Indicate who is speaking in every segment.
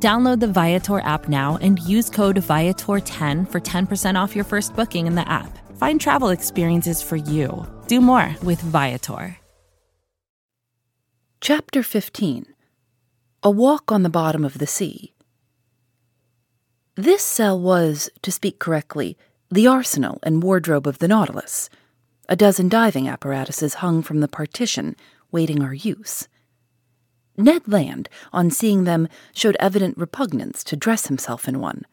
Speaker 1: Download the Viator app now and use code Viator10 for 10% off your first booking in the app. Find travel experiences for you. Do more with Viator.
Speaker 2: Chapter 15 A Walk on the Bottom of the Sea. This cell was, to speak correctly, the arsenal and wardrobe of the Nautilus. A dozen diving apparatuses hung from the partition, waiting our use. Ned Land, on seeing them, showed evident repugnance to dress himself in one.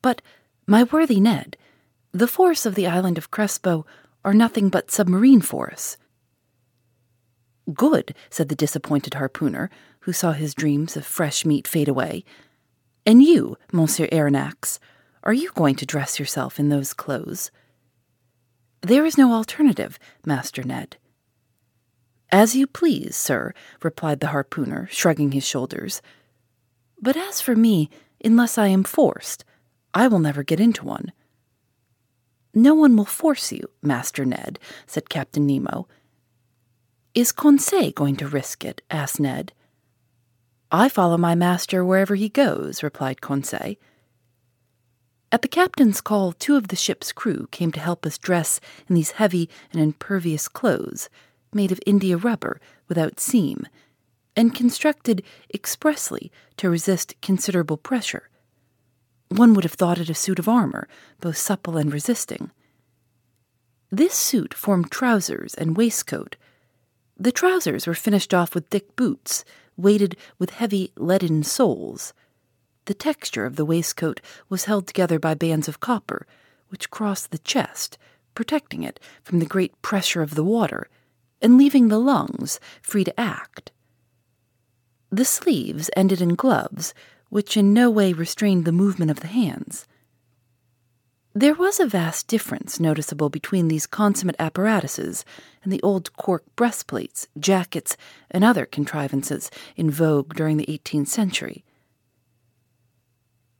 Speaker 2: But, my worthy Ned, the forests of the island of Crespo are nothing but submarine forests. Good, said the disappointed harpooner, who saw his dreams of fresh meat fade away. And you, Monsieur Aronnax, are you going to dress yourself in those clothes? There is no alternative, Master Ned. As you please, sir, replied the harpooner, shrugging his shoulders. But as for me, unless I am forced, I will never get into one. No one will force you, Master Ned, said Captain Nemo. Is Conseil going to risk it? asked Ned. I follow my master wherever he goes, replied Conseil. At the captain's call, two of the ship's crew came to help us dress in these heavy and impervious clothes made of India rubber without seam, and constructed expressly to resist considerable pressure. One would have thought it a suit of armor, both supple and resisting. This suit formed trousers and waistcoat. The trousers were finished off with thick boots, weighted with heavy leaden soles. The texture of the waistcoat was held together by bands of copper, which crossed the chest, protecting it from the great pressure of the water and leaving the lungs free to act. The sleeves ended in gloves, which in no way restrained the movement of the hands. There was a vast difference noticeable between these consummate apparatuses and the old cork breastplates, jackets, and other contrivances in vogue during the 18th century.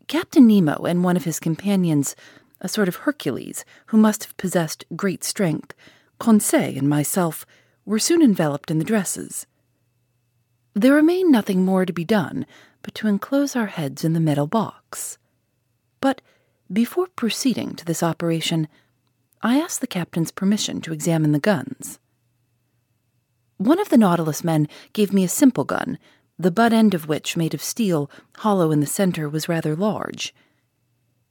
Speaker 2: Captain Nemo and one of his companions, a sort of Hercules who must have possessed great strength, Conseil and myself, were soon enveloped in the dresses. There remained nothing more to be done but to enclose our heads in the metal box. But before proceeding to this operation, I asked the captain's permission to examine the guns. One of the Nautilus men gave me a simple gun, the butt end of which, made of steel, hollow in the center, was rather large.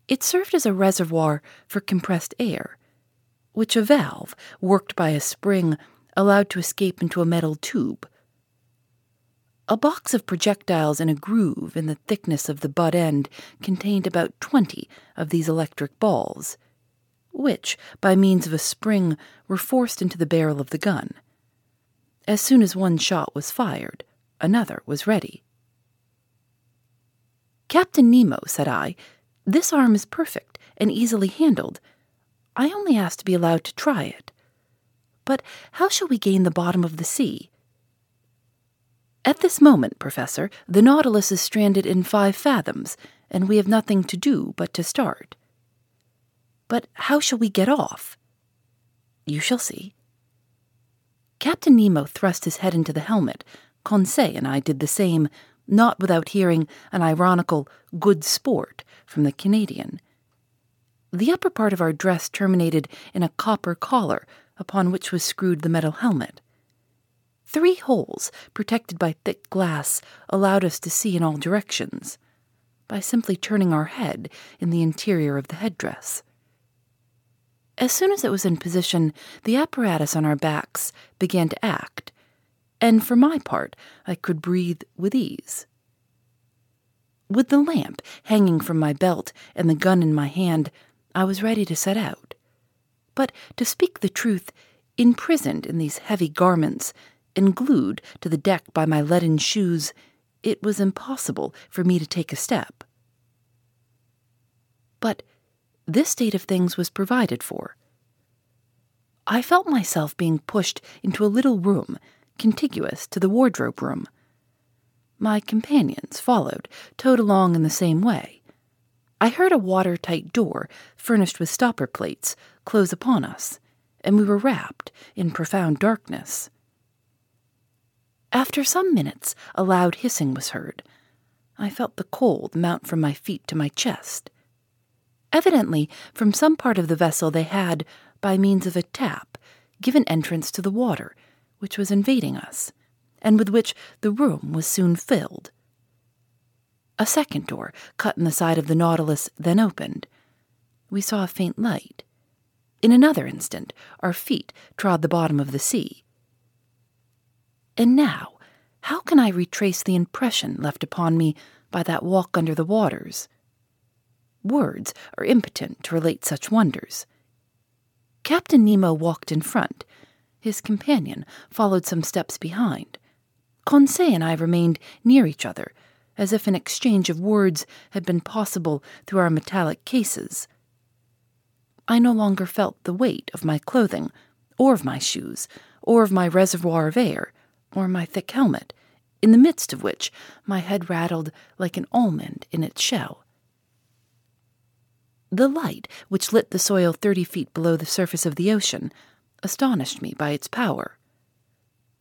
Speaker 2: It served as a reservoir for compressed air, which a valve, worked by a spring, allowed to escape into a metal tube. A box of projectiles in a groove in the thickness of the butt end contained about twenty of these electric balls, which, by means of a spring, were forced into the barrel of the gun. As soon as one shot was fired, another was ready. Captain Nemo, said I, this arm is perfect and easily handled. I only ask to be allowed to try it. But how shall we gain the bottom of the sea? At this moment, Professor, the Nautilus is stranded in five fathoms, and we have nothing to do but to start. But how shall we get off? You shall see. Captain Nemo thrust his head into the helmet. Conseil and I did the same, not without hearing an ironical good sport from the Canadian. The upper part of our dress terminated in a copper collar upon which was screwed the metal helmet. Three holes, protected by thick glass, allowed us to see in all directions, by simply turning our head in the interior of the headdress. As soon as it was in position, the apparatus on our backs began to act, and for my part, I could breathe with ease. With the lamp hanging from my belt and the gun in my hand, I was ready to set out. But, to speak the truth, imprisoned in these heavy garments, and glued to the deck by my leaden shoes, it was impossible for me to take a step. But this state of things was provided for. I felt myself being pushed into a little room contiguous to the wardrobe room. My companions followed, towed along in the same way. I heard a watertight door, furnished with stopper plates, close upon us, and we were wrapped in profound darkness. After some minutes, a loud hissing was heard. I felt the cold mount from my feet to my chest. Evidently, from some part of the vessel, they had, by means of a tap, given entrance to the water, which was invading us, and with which the room was soon filled. A second door, cut in the side of the Nautilus, then opened. We saw a faint light. In another instant, our feet trod the bottom of the sea. And now, how can I retrace the impression left upon me by that walk under the waters? Words are impotent to relate such wonders. Captain Nemo walked in front. His companion followed some steps behind. Conseil and I remained near each other, as if an exchange of words had been possible through our metallic cases. I no longer felt the weight of my clothing, or of my shoes, or of my reservoir of air, or my thick helmet, in the midst of which my head rattled like an almond in its shell. The light, which lit the soil thirty feet below the surface of the ocean, astonished me by its power.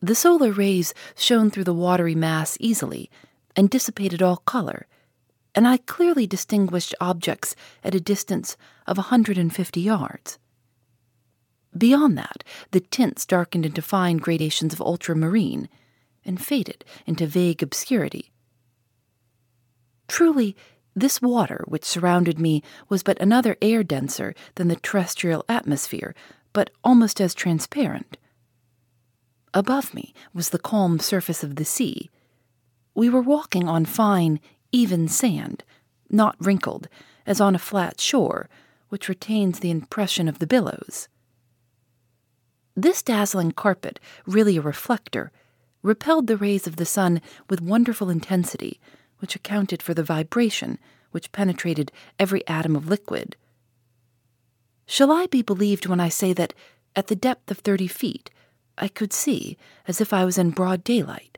Speaker 2: The solar rays shone through the watery mass easily and dissipated all color, and I clearly distinguished objects at a distance of a hundred and fifty yards. Beyond that, the tints darkened into fine gradations of ultramarine and faded into vague obscurity. Truly, this water which surrounded me was but another air denser than the terrestrial atmosphere, but almost as transparent. Above me was the calm surface of the sea. We were walking on fine, even sand, not wrinkled, as on a flat shore, which retains the impression of the billows. This dazzling carpet, really a reflector, repelled the rays of the sun with wonderful intensity, which accounted for the vibration which penetrated every atom of liquid. Shall I be believed when I say that, at the depth of thirty feet, I could see as if I was in broad daylight?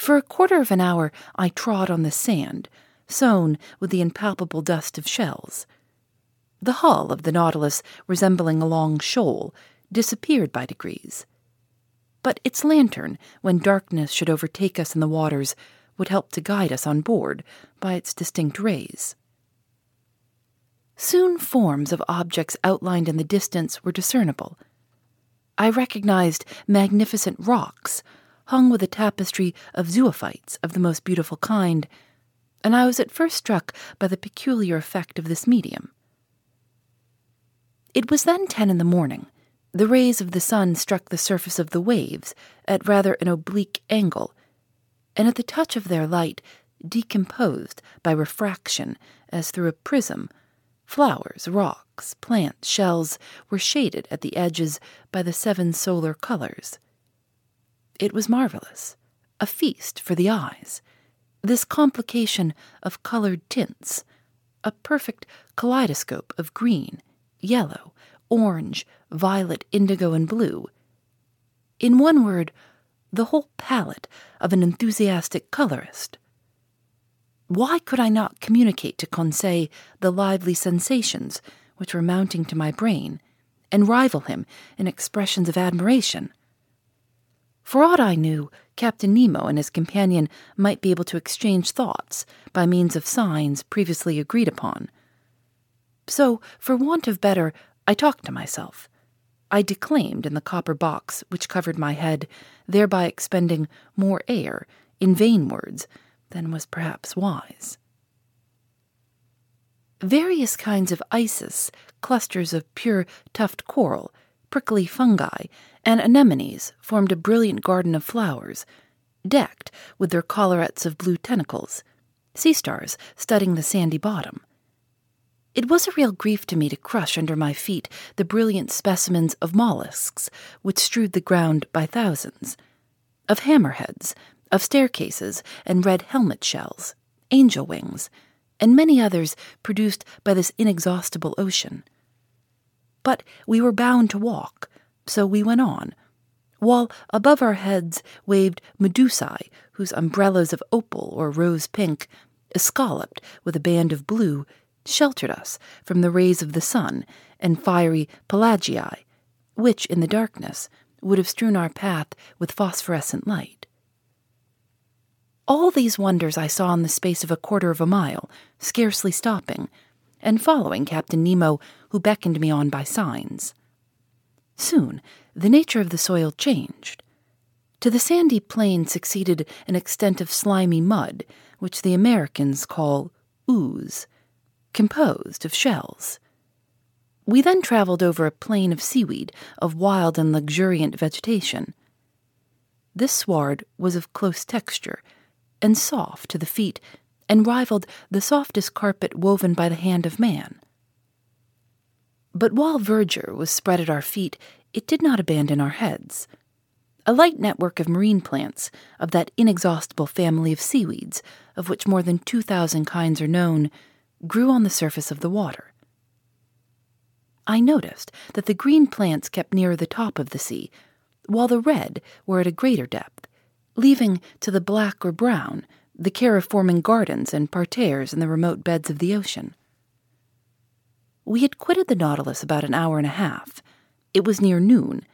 Speaker 2: For a quarter of an hour I trod on the sand, sown with the impalpable dust of shells. The hull of the Nautilus, resembling a long shoal, disappeared by degrees. But its lantern, when darkness should overtake us in the waters, would help to guide us on board by its distinct rays. Soon forms of objects outlined in the distance were discernible. I recognized magnificent rocks, hung with a tapestry of zoophytes of the most beautiful kind, and I was at first struck by the peculiar effect of this medium. It was then ten in the morning. The rays of the sun struck the surface of the waves at rather an oblique angle, and at the touch of their light, decomposed by refraction as through a prism, flowers, rocks, plants, shells were shaded at the edges by the seven solar colors. It was marvelous, a feast for the eyes. This complication of colored tints, a perfect kaleidoscope of green yellow, orange, violet, indigo, and blue. In one word, the whole palette of an enthusiastic colorist. Why could I not communicate to Conseil the lively sensations which were mounting to my brain, and rival him in expressions of admiration? For aught I knew, Captain Nemo and his companion might be able to exchange thoughts by means of signs previously agreed upon so, for want of better, I talked to myself. I declaimed in the copper box which covered my head, thereby expending more air in vain words than was perhaps wise. Various kinds of isis, clusters of pure tufted coral, prickly fungi, and anemones formed a brilliant garden of flowers, decked with their collarets of blue tentacles, sea stars studding the sandy bottom. It was a real grief to me to crush under my feet the brilliant specimens of mollusks which strewed the ground by thousands, of hammerheads, of staircases and red helmet shells, angel wings, and many others produced by this inexhaustible ocean. But we were bound to walk, so we went on, while above our heads waved medusae, whose umbrellas of opal or rose pink, escalloped with a band of blue, sheltered us from the rays of the sun and fiery pelagii, which, in the darkness, would have strewn our path with phosphorescent light. All these wonders I saw in the space of a quarter of a mile, scarcely stopping, and following Captain Nemo, who beckoned me on by signs. Soon, the nature of the soil changed. To the sandy plain succeeded an extent of slimy mud, which the Americans call ooze, composed of shells. We then traveled over a plain of seaweed, of wild and luxuriant vegetation. This sward was of close texture, and soft to the feet, and rivaled the softest carpet woven by the hand of man. But while verdure was spread at our feet, it did not abandon our heads. A light network of marine plants, of that inexhaustible family of seaweeds, of which more than 2,000 kinds are known, grew on the surface of the water. I noticed that the green plants kept nearer the top of the sea, while the red were at a greater depth, leaving to the black or brown the care of forming gardens and parterres in the remote beds of the ocean. We had quitted the Nautilus about an hour and a half. It was near noon.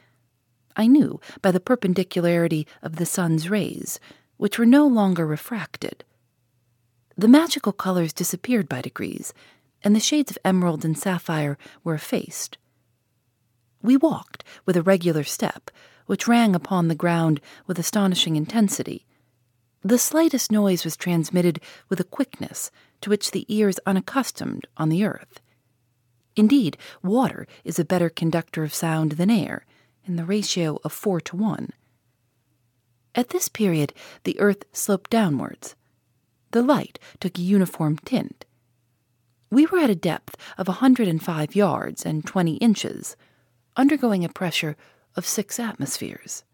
Speaker 2: I knew by the perpendicularity of the sun's rays, which were no longer refracted. The magical colors disappeared by degrees, and the shades of emerald and sapphire were effaced. We walked with a regular step, which rang upon the ground with astonishing intensity. The slightest noise was transmitted with a quickness to which the ear is unaccustomed on the earth. Indeed, water is a better conductor of sound than air, in the ratio of four to one. At this period, the earth sloped downwards. The light took a uniform tint. We were at a depth of a 105 yards and 20 inches, undergoing a pressure of six atmospheres.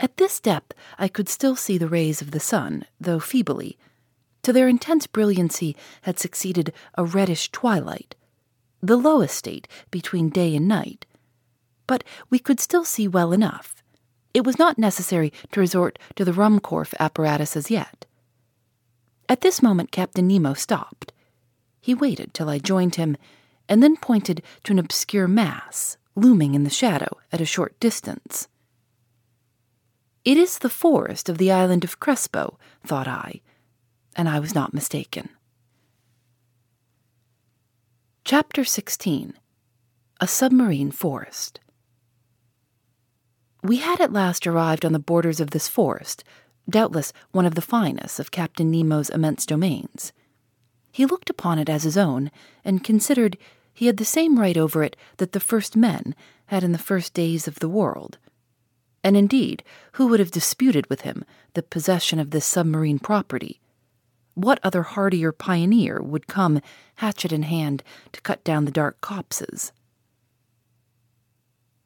Speaker 2: At this depth, I could still see the rays of the sun, though feebly. To their intense brilliancy had succeeded a reddish twilight, the lowest state between day and night. But we could still see well enough. It was not necessary to resort to the Ruhmkorff apparatus as yet. At this moment, Captain Nemo stopped. He waited till I joined him, and then pointed to an obscure mass looming in the shadow at a short distance. It is the forest of the island of Crespo, thought I, and I was not mistaken. Chapter 16 A Submarine Forest We had at last arrived on the borders of this forest, doubtless one of the finest of Captain Nemo's immense domains. He looked upon it as his own, and considered he had the same right over it that the first men had in the first days of the world. And indeed, who would have disputed with him the possession of this submarine property? What other hardier pioneer would come, hatchet in hand, to cut down the dark copses?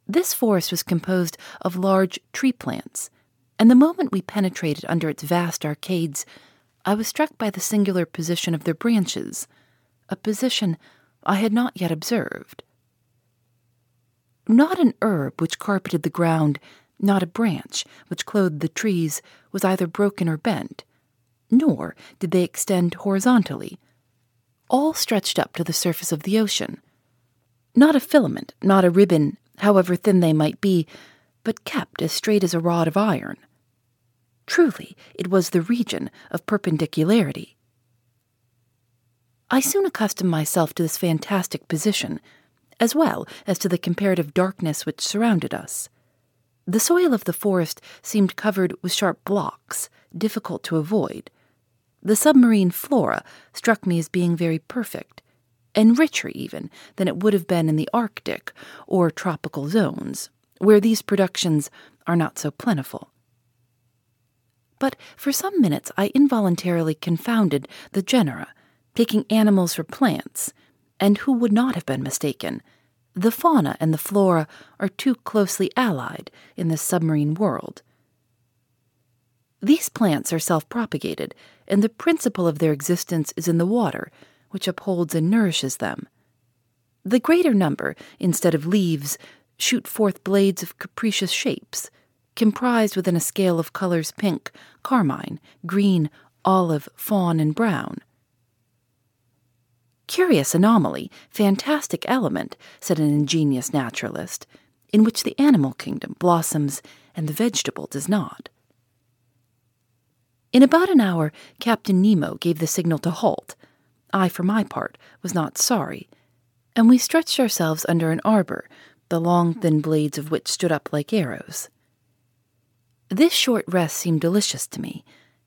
Speaker 2: This forest was composed of large tree plants, and the moment we penetrated under its vast arcades, I was struck by the singular position of their branches, a position I had not yet observed. Not an herb which carpeted the ground, not a branch which clothed the trees, was either broken or bent, nor did they extend horizontally. All stretched up to the surface of the ocean. Not a filament, not a ribbon, however thin they might be, but kept as straight as a rod of iron. Truly, it was the region of perpendicularity. I soon accustomed myself to this fantastic position, as well as to the comparative darkness which surrounded us. The soil of the forest seemed covered with sharp blocks, difficult to avoid. The submarine flora struck me as being very perfect, and richer even than it would have been in the Arctic or tropical zones, where these productions are not so plentiful. But for some minutes I involuntarily confounded the genera taking animals for plants, and who would not have been mistaken? The fauna and the flora are too closely allied in this submarine world. These plants are self propagated, and the principle of their existence is in the water, which upholds and nourishes them. The greater number, instead of leaves, shoot forth blades of capricious shapes, comprised within a scale of colors pink, carmine, green, olive, fawn, and brown. Curious anomaly, fantastic element, said an ingenious naturalist, in which the animal kingdom blossoms and the vegetable does not. In about an hour, Captain Nemo gave the signal to halt. I, for my part, was not sorry, and we stretched ourselves under an arbor, the long, thin blades of which stood up like arrows. This short rest seemed delicious to me.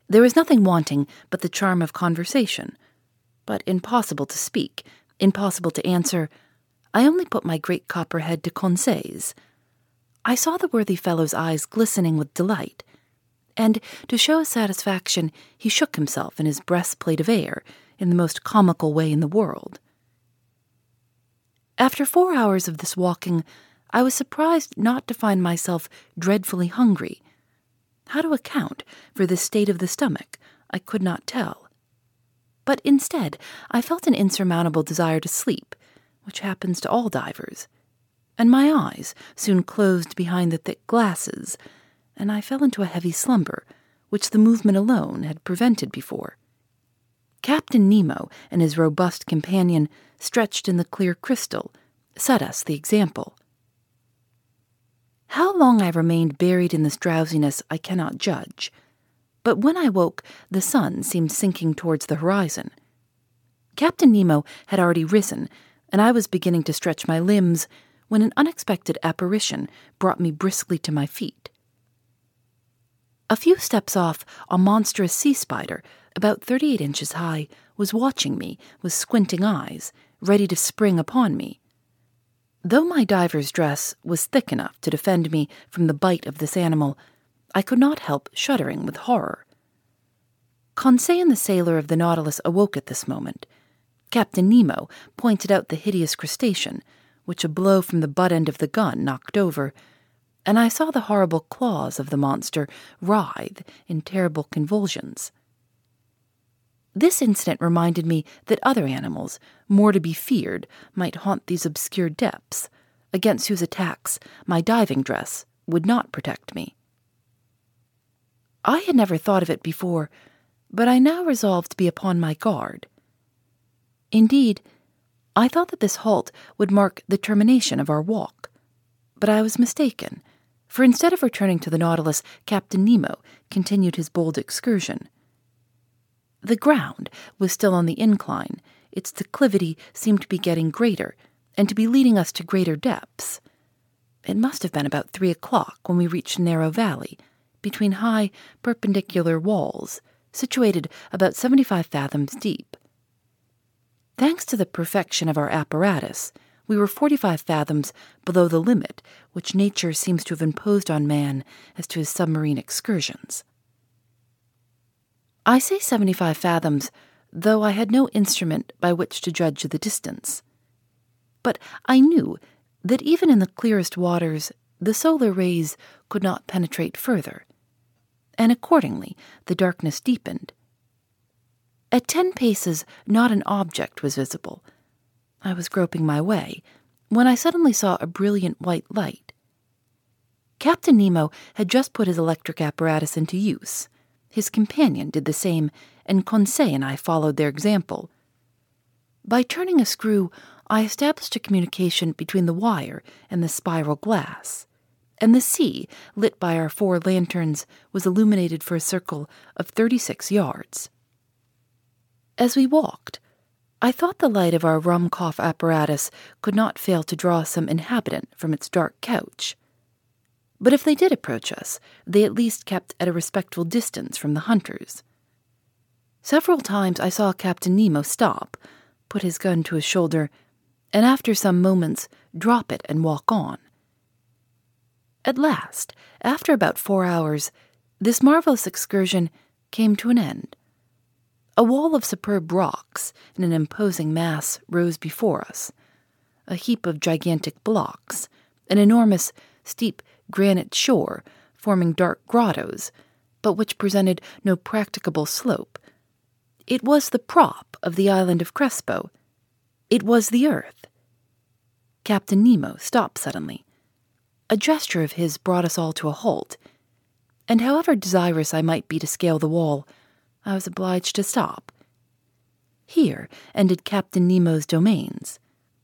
Speaker 2: There was nothing wanting but the charm of conversation, but impossible to speak, impossible to answer. I only put my great copper head to Conseil's. I saw the worthy fellow's eyes glistening with delight and to show his satisfaction, he shook himself in his breastplate of air in the most comical way in the world. After four hours of this walking, I was surprised not to find myself dreadfully hungry. How to account for this state of the stomach, I could not tell. But instead, I felt an insurmountable desire to sleep, which happens to all divers, and my eyes soon closed behind the thick glasses and I fell into a heavy slumber, which the movement alone had prevented before. Captain Nemo and his robust companion, stretched in the clear crystal, set us the example. How long I remained buried in this drowsiness I cannot judge, but when I woke, the sun seemed sinking towards the horizon. Captain Nemo had already risen, and I was beginning to stretch my limbs when an unexpected apparition brought me briskly to my feet. A few steps off, a monstrous sea spider, about 38 inches high, was watching me with squinting eyes, ready to spring upon me. Though my diver's dress was thick enough to defend me from the bite of this animal, I could not help shuddering with horror. Conseil and the sailor of the Nautilus awoke at this moment. Captain Nemo pointed out the hideous crustacean, which a blow from the butt end of the gun knocked over, and I saw the horrible claws of the monster writhe in terrible convulsions. This incident reminded me that other animals, more to be feared, might haunt these obscure depths, against whose attacks my diving dress would not protect me. I had never thought of it before, but I now resolved to be upon my guard. Indeed, I thought that this halt would mark the termination of our walk, but I was mistaken for instead of returning to the Nautilus, Captain Nemo continued his bold excursion. The ground was still on the incline, its declivity seemed to be getting greater, and to be leading us to greater depths. It must have been about three o'clock when we reached a narrow valley, between high, perpendicular walls, situated about seventy five fathoms deep. Thanks to the perfection of our apparatus, we were 45 fathoms below the limit which nature seems to have imposed on man as to his submarine excursions. I say 75 fathoms, though I had no instrument by which to judge the distance. But I knew that even in the clearest waters, the solar rays could not penetrate further, and accordingly the darkness deepened. At ten paces, not an object was visible I was groping my way when I suddenly saw a brilliant white light. Captain Nemo had just put his electric apparatus into use. His companion did the same, and Conseil and I followed their example. By turning a screw, I established a communication between the wire and the spiral glass, and the sea, lit by our four lanterns, was illuminated for a circle of thirty six yards. As we walked, I thought the light of our Ruhmkorff apparatus could not fail to draw some inhabitant from its dark couch. But if they did approach us, they at least kept at a respectful distance from the hunters. Several times I saw Captain Nemo stop, put his gun to his shoulder, and after some moments drop it and walk on. At last, after about four hours, this marvelous excursion came to an end. A wall of superb rocks in an imposing mass rose before us. A heap of gigantic blocks, an enormous, steep granite shore forming dark grottos, but which presented no practicable slope. It was the prop of the island of Crespo. It was the earth. Captain Nemo stopped suddenly. A gesture of his brought us all to a halt, and however desirous I might be to scale the wall, I was obliged to stop. Here ended Captain Nemo's domains,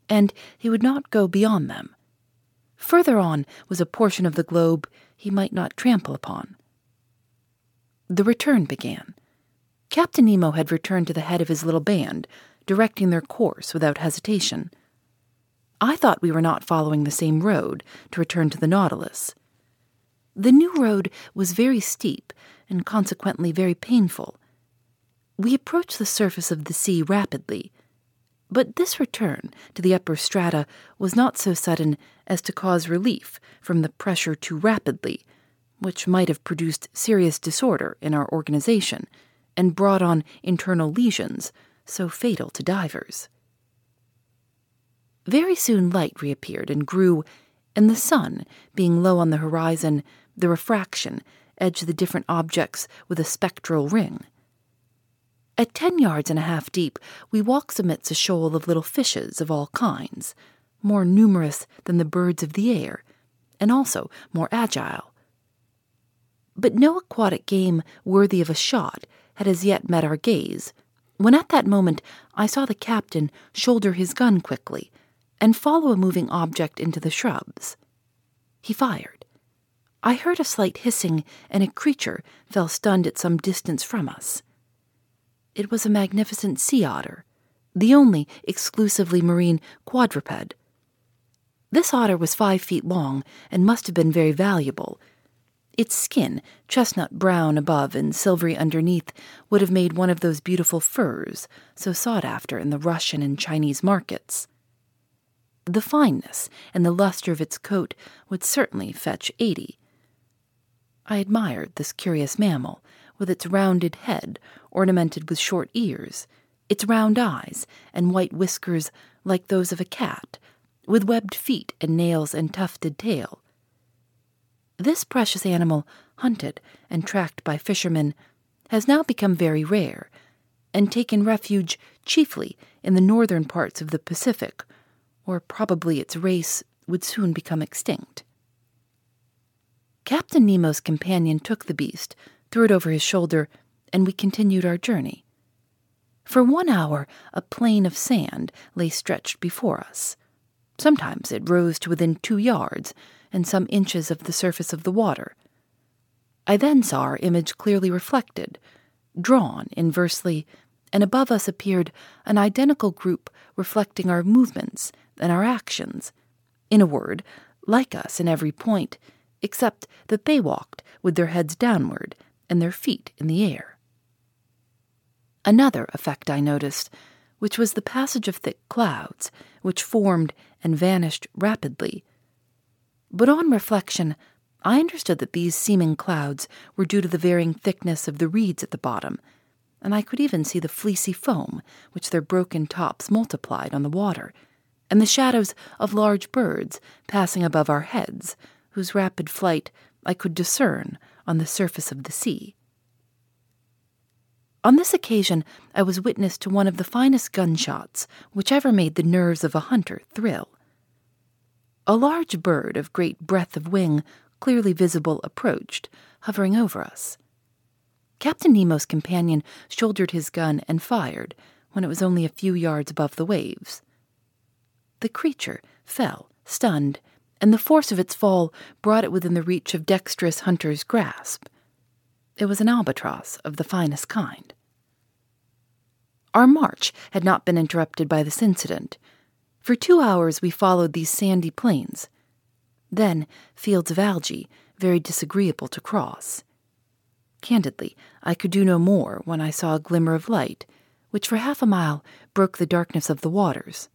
Speaker 2: and he would not go beyond them. Further on was a portion of the globe he might not trample upon. The return began. Captain Nemo had returned to the head of his little band, directing their course without hesitation. I thought we were not following the same road to return to the Nautilus. The new road was very steep and consequently very painful. We approached the surface of the sea rapidly, but this return to the upper strata was not so sudden as to cause relief from the pressure too rapidly which might have produced serious disorder in our organization and brought on internal lesions so fatal to divers. Very soon light reappeared and grew, and the sun, being low on the horizon, the refraction edged the different objects with a spectral ring. At ten yards and a half deep, we walked amidst a shoal of little fishes of all kinds, more numerous than the birds of the air, and also more agile but no aquatic game worthy of a shot had as yet met our gaze, when at that moment I saw the captain shoulder his gun quickly and follow a moving object into the shrubs. He fired. I heard a slight hissing, and a creature fell stunned at some distance from us. It was a magnificent sea otter, the only exclusively marine quadruped. This otter was five feet long and must have been very valuable its skin, chestnut brown above and silvery underneath, would have made one of those beautiful furs so sought after in the Russian and Chinese markets. The fineness and the luster of its coat would certainly fetch eighty. I admired this curious mammal, with its rounded head ornamented with short ears, its round eyes and white whiskers like those of a cat, with webbed feet and nails and tufted tail this precious animal, hunted and tracked by fishermen, has now become very rare and taken refuge chiefly in the northern parts of the Pacific, or probably its race would soon become extinct. Captain Nemo's companion took the beast, threw it over his shoulder, and we continued our journey. For one hour, a plain of sand lay stretched before us. Sometimes it rose to within two yards, and some inches of the surface of the water. I then saw our image clearly reflected, drawn inversely, and above us appeared an identical group reflecting our movements and our actions. In a word, like us in every point, except that they walked with their heads downward and their feet in the air. Another effect I noticed, which was the passage of thick clouds, which formed and vanished rapidly, but on reflection, I understood that these seeming clouds were due to the varying thickness of the reeds at the bottom, and I could even see the fleecy foam which their broken tops multiplied on the water, and the shadows of large birds passing above our heads, whose rapid flight I could discern on the surface of the sea. On this occasion, I was witness to one of the finest gunshots which ever made the nerves of a hunter thrill. A large bird of great breadth of wing, clearly visible, approached, hovering over us. Captain Nemo's companion shouldered his gun and fired when it was only a few yards above the waves. The creature fell, stunned, and the force of its fall brought it within the reach of dexterous hunter's grasp. It was an albatross of the finest kind. Our march had not been interrupted by this incident, for two hours we followed these sandy plains. Then fields of algae, very disagreeable to cross. Candidly, I could do no more when I saw a glimmer of light, which for half a mile broke the darkness of the waters.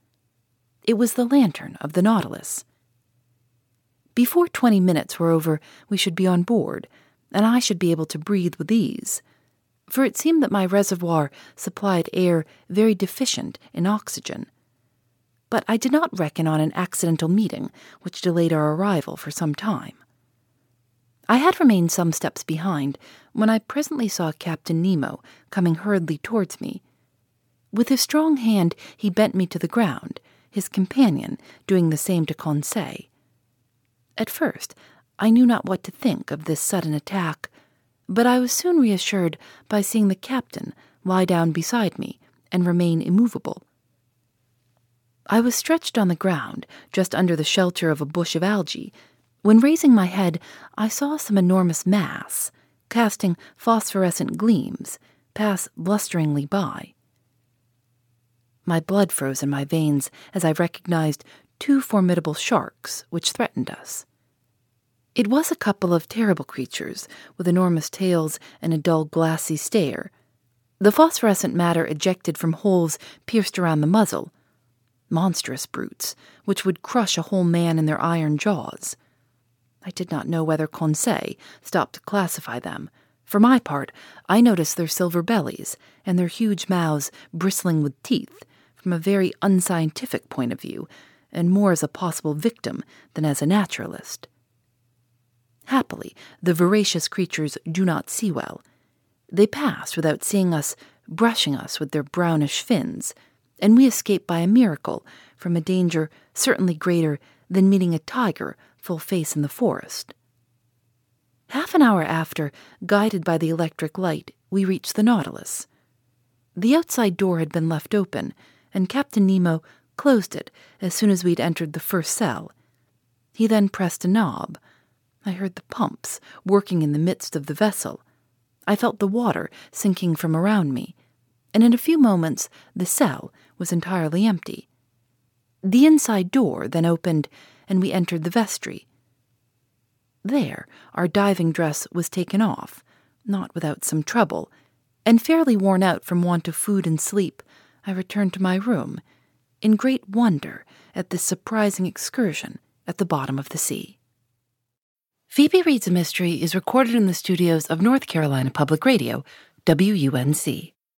Speaker 2: It was the lantern of the Nautilus. Before twenty minutes were over, we should be on board, and I should be able to breathe with ease, for it seemed that my reservoir supplied air very deficient in oxygen but I did not reckon on an accidental meeting which delayed our arrival for some time. I had remained some steps behind when I presently saw Captain Nemo coming hurriedly towards me. With his strong hand, he bent me to the ground, his companion doing the same to Conseil. At first, I knew not what to think of this sudden attack, but I was soon reassured by seeing the captain lie down beside me and remain immovable. I was stretched on the ground, just under the shelter of a bush of algae, when raising my head, I saw some enormous mass, casting phosphorescent gleams, pass blusteringly by. My blood froze in my veins as I recognized two formidable sharks which threatened us. It was a couple of terrible creatures with enormous tails and a dull glassy stare. The phosphorescent matter ejected from holes pierced around the muzzle. Monstrous brutes, which would crush a whole man in their iron jaws. I did not know whether Conseil stopped to classify them. For my part, I noticed their silver bellies and their huge mouths bristling with teeth from a very unscientific point of view, and more as a possible victim than as a naturalist. Happily, the voracious creatures do not see well. They pass without seeing us, brushing us with their brownish fins, and we escape by a miracle from a danger certainly greater than meeting a tiger full face in the forest. Half an hour after, guided by the electric light, we reached the Nautilus. The outside door had been left open, and Captain Nemo closed it as soon as we'd entered the first cell. He then pressed a knob. I heard the pumps working in the midst of the vessel. I felt the water sinking from around me, and in a few moments the cell was entirely empty. The inside door then opened, and we entered the vestry. There, our diving dress was taken off, not without some trouble, and fairly worn out from want of food and sleep, I returned to my room, in great wonder at this surprising excursion at the bottom of the sea. Phoebe Reads a Mystery is recorded in the studios of North Carolina Public Radio, WUNC.